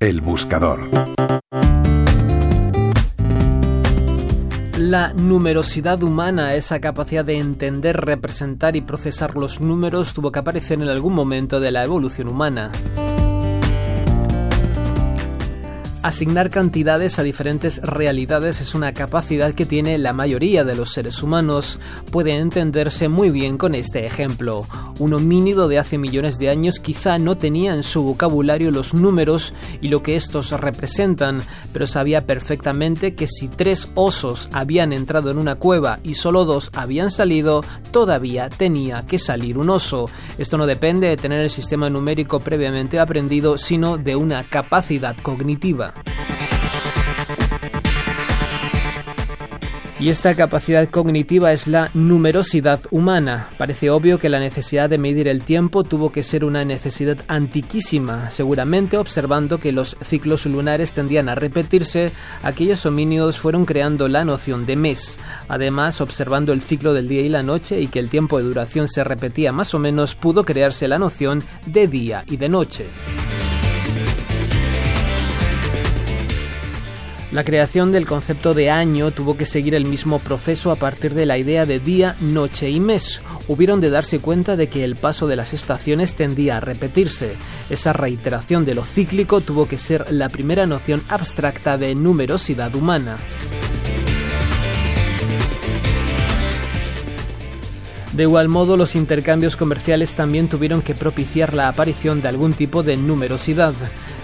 El buscador. La numerosidad humana, esa capacidad de entender, representar y procesar los números, tuvo que aparecer en algún momento de la evolución humana. Asignar cantidades a diferentes realidades es una capacidad que tiene la mayoría de los seres humanos. Puede entenderse muy bien con este ejemplo. Un homínido de hace millones de años quizá no tenía en su vocabulario los números y lo que estos representan, pero sabía perfectamente que si tres osos habían entrado en una cueva y solo dos habían salido, todavía tenía que salir un oso. Esto no depende de tener el sistema numérico previamente aprendido, sino de una capacidad cognitiva. Y esta capacidad cognitiva es la numerosidad humana. Parece obvio que la necesidad de medir el tiempo tuvo que ser una necesidad antiquísima, seguramente observando que los ciclos lunares tendían a repetirse, aquellos homínidos fueron creando la noción de mes. Además, observando el ciclo del día y la noche y que el tiempo de duración se repetía más o menos, pudo crearse la noción de día y de noche. La creación del concepto de año tuvo que seguir el mismo proceso a partir de la idea de día, noche y mes. Hubieron de darse cuenta de que el paso de las estaciones tendía a repetirse. Esa reiteración de lo cíclico tuvo que ser la primera noción abstracta de numerosidad humana. De igual modo, los intercambios comerciales también tuvieron que propiciar la aparición de algún tipo de numerosidad.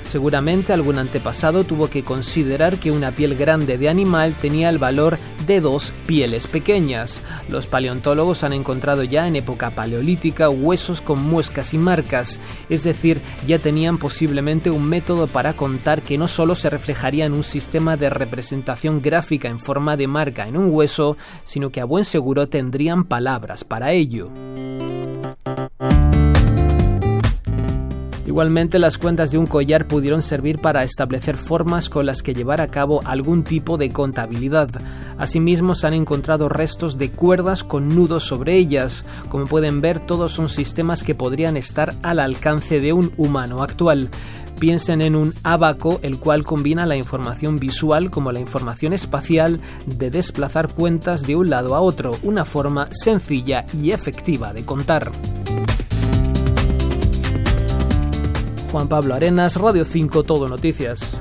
Seguramente algún antepasado tuvo que considerar que una piel grande de animal tenía el valor de dos pieles pequeñas. Los paleontólogos han encontrado ya en época paleolítica huesos con muescas y marcas, es decir, ya tenían posiblemente un método para contar que no solo se reflejaría en un sistema de representación gráfica en forma de marca en un hueso, sino que a buen seguro tendrían palabras para ello. Igualmente, las cuentas de un collar pudieron servir para establecer formas con las que llevar a cabo algún tipo de contabilidad. Asimismo, se han encontrado restos de cuerdas con nudos sobre ellas. Como pueden ver, todos son sistemas que podrían estar al alcance de un humano actual. Piensen en un abaco, el cual combina la información visual como la información espacial de desplazar cuentas de un lado a otro, una forma sencilla y efectiva de contar. Juan Pablo Arenas, Radio 5 Todo Noticias.